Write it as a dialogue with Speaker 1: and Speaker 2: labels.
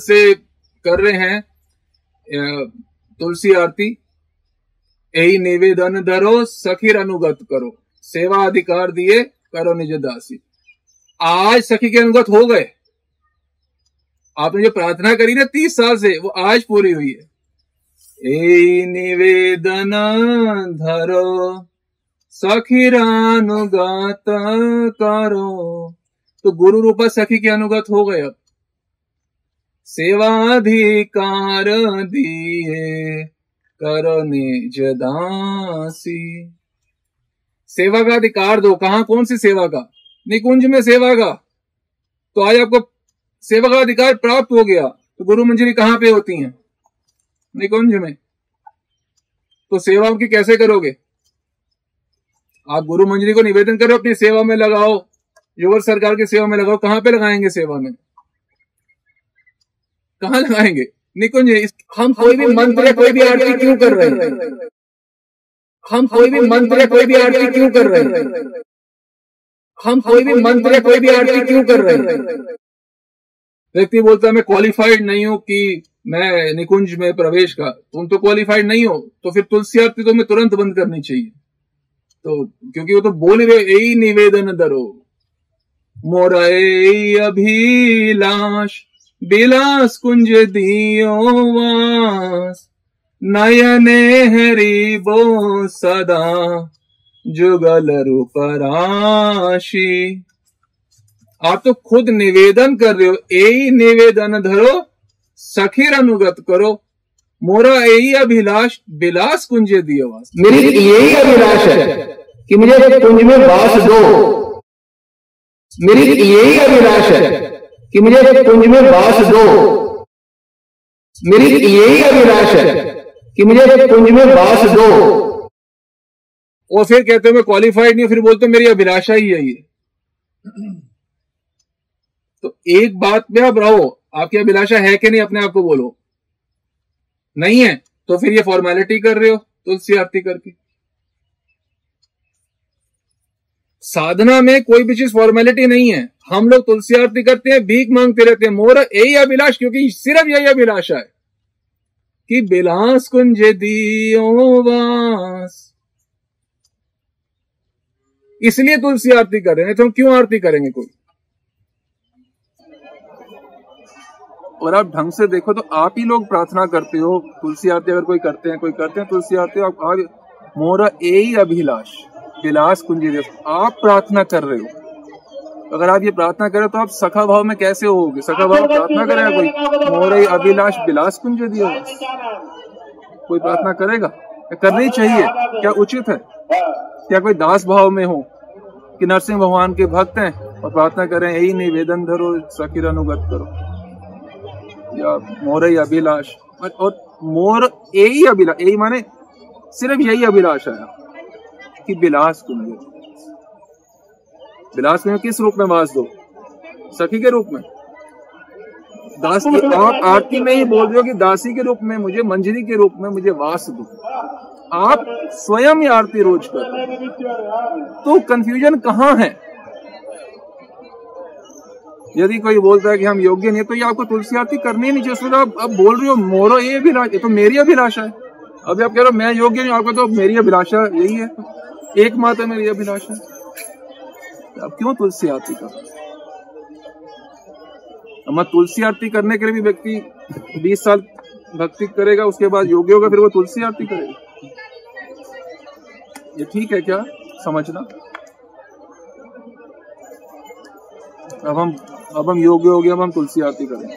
Speaker 1: से कर रहे हैं तुलसी आरती। यही निवेदन धरो, सखीर अनुगत करो। सेवा अधिकार दिए करो निज दासी। आज सखी के अनुगत हो गए। आपने जो प्रार्थना करी ना तीस साल से, वो आज पूरी हुई है। ए निवेदन धरो सखीरानुगत करो। तो गुरु रूपा सखी के अनुगत हो गए अब। सेवाधिकार दिए करो निज दासी। सेवा का अधिकार दो। कहा? कौन सी सेवा का? निकुंज में सेवा का। तो आज आपको सेवा का अधिकार प्राप्त हो गया। तो गुरु मंजरी कहाँ पे होती है? निकुंज में। तो सेवा उनकी कैसे करोगे? आप गुरु मंजरी को निवेदन करो, अपनी सेवा में लगाओ। युवा सरकार की सेवा में लगाओ। कहाँ पे लगाएँगे सेवा में? कहाँ लगाएँगे? निकुंज हम कोई भी मंत्र या कोई भी आरती क्यों कर रहे हैं? हम कोई भी मंत्र या कोई भी आरती क्यों कर रहे हैं? हम कोई भी मंत्र या कोई भी आरती क्यों कर रहे हैं? व्यक्ति बोलता है मैं क्वालिफाइड नहीं हूँ कि मैं निकुंज में प्रवेश का। तुम तो क्वालिफाइड नहीं हो तो फिर तुलसी आरती तो मैं तुरंत बंद करनी चाहिए। तो क्योंकि वो तो बोल रहे यही निवेदन दरो मोरा अभिलाष बिलास कुंज दियो वास नयने हरि बो सदा जुगल रूप राशि आप तो खुद निवेदन कर रहे हो यही निवेदन धरो, सखीर अनुगत करो। मोरा यही अभिलाष बिलास कुंज दियो वास
Speaker 2: मेरी यही अभिलाष है कि मुझे कुंज में वास दो, मेरी यही अभिलाष है कि मुझे कुंज में वास दो। मेरी यही अभिलाष है कि मुझे कुंज में वास दो।
Speaker 1: और फिर कहते हो, मैं क्वालिफाइड नहीं फिर बोलते मेरी अभिलाषा ही है। ये तो एक बात में आप रहो, आपकी अभिलाषा है कि नहीं, अपने आप को बोलो। नहीं है तो फिर ये फॉर्मेलिटी कर रहे हो, तुलसी आरती करके। साधना में कोई भी चीज़ फॉर्मेलिटी नहीं है। हम लोग तुलसी आरती करते हैं, भीख मांगते रहते हैं। मोर यही अभिलाष, क्योंकि सिर्फ़ यही अभिलाषा है। कि बिलास कुंज दियो वास। इसलिए तुलसी आरती कर रहे हैं तो हम क्यों आरती करेंगे कोई? और आप ढंग से देखो तो आप ही लोग प्रार्थना करते हो, तुलसी आरती अगर कोई करते हैं, कोई करते हैं तुलसी आरती, आप मोरा यही अभिलाष। विलास कुंजी आप प्रार्थना कर रहे हो। अगर आप ये प्रार्थना करें तो आप सखा भाव में कैसे होगे? सखा भाव प्रार्थना करेगा कोई? मोरे अभिलाष विलास कुंज दियो। कोई प्रार्थना करेगा? या करनी चाहिए? क्या उचित है? क्या कोई दास भाव में हो? कि नरसिंह भगवान के भक्त हैं और प्रार्थना करें यही निवेदन धरो सकीर अनुगत करो। या मोर अभिलाष और, और मोर यही अभिलाष यही माने सिर्फ़ यही अभिलाष है। कि बिलास कुंज बिलास कुंज किस रूप में वास दो? सखी के रूप में? दास की आप आरती में ही बोल रहे हो कि दासी के रूप में मुझे मंजरी के रूप में मुझे वास दो। आप स्वयं ही आरती रोज कर तो कंफ्यूजन कहाँ है? यदि कोई बोलता है कि हम योग्य नहीं है तो ये आपको तुलसी आरती करनी नहीं चाहिए। तो आप अब बोल रहे हो मोरो ये अभिलाषा तो मेरी अभिलाषा है। अभी आप कह रहे हो मैं योग्य नहीं आपको तो मेरी अभिलाषा यही है। एकमात्र मेरी अभिलाषा अब क्यों तुलसी आरती कर मैं तुलसी आरती करने के लिए भी व्यक्ति बीस साल भक्ति करेगा, उसके बाद योग्य होगा, फिर वो तुलसी आरती करेगा। ये ठीक है क्या? समझना। अब हम अब हम योग्य हो गए अब हम तुलसी आरती करेंगे।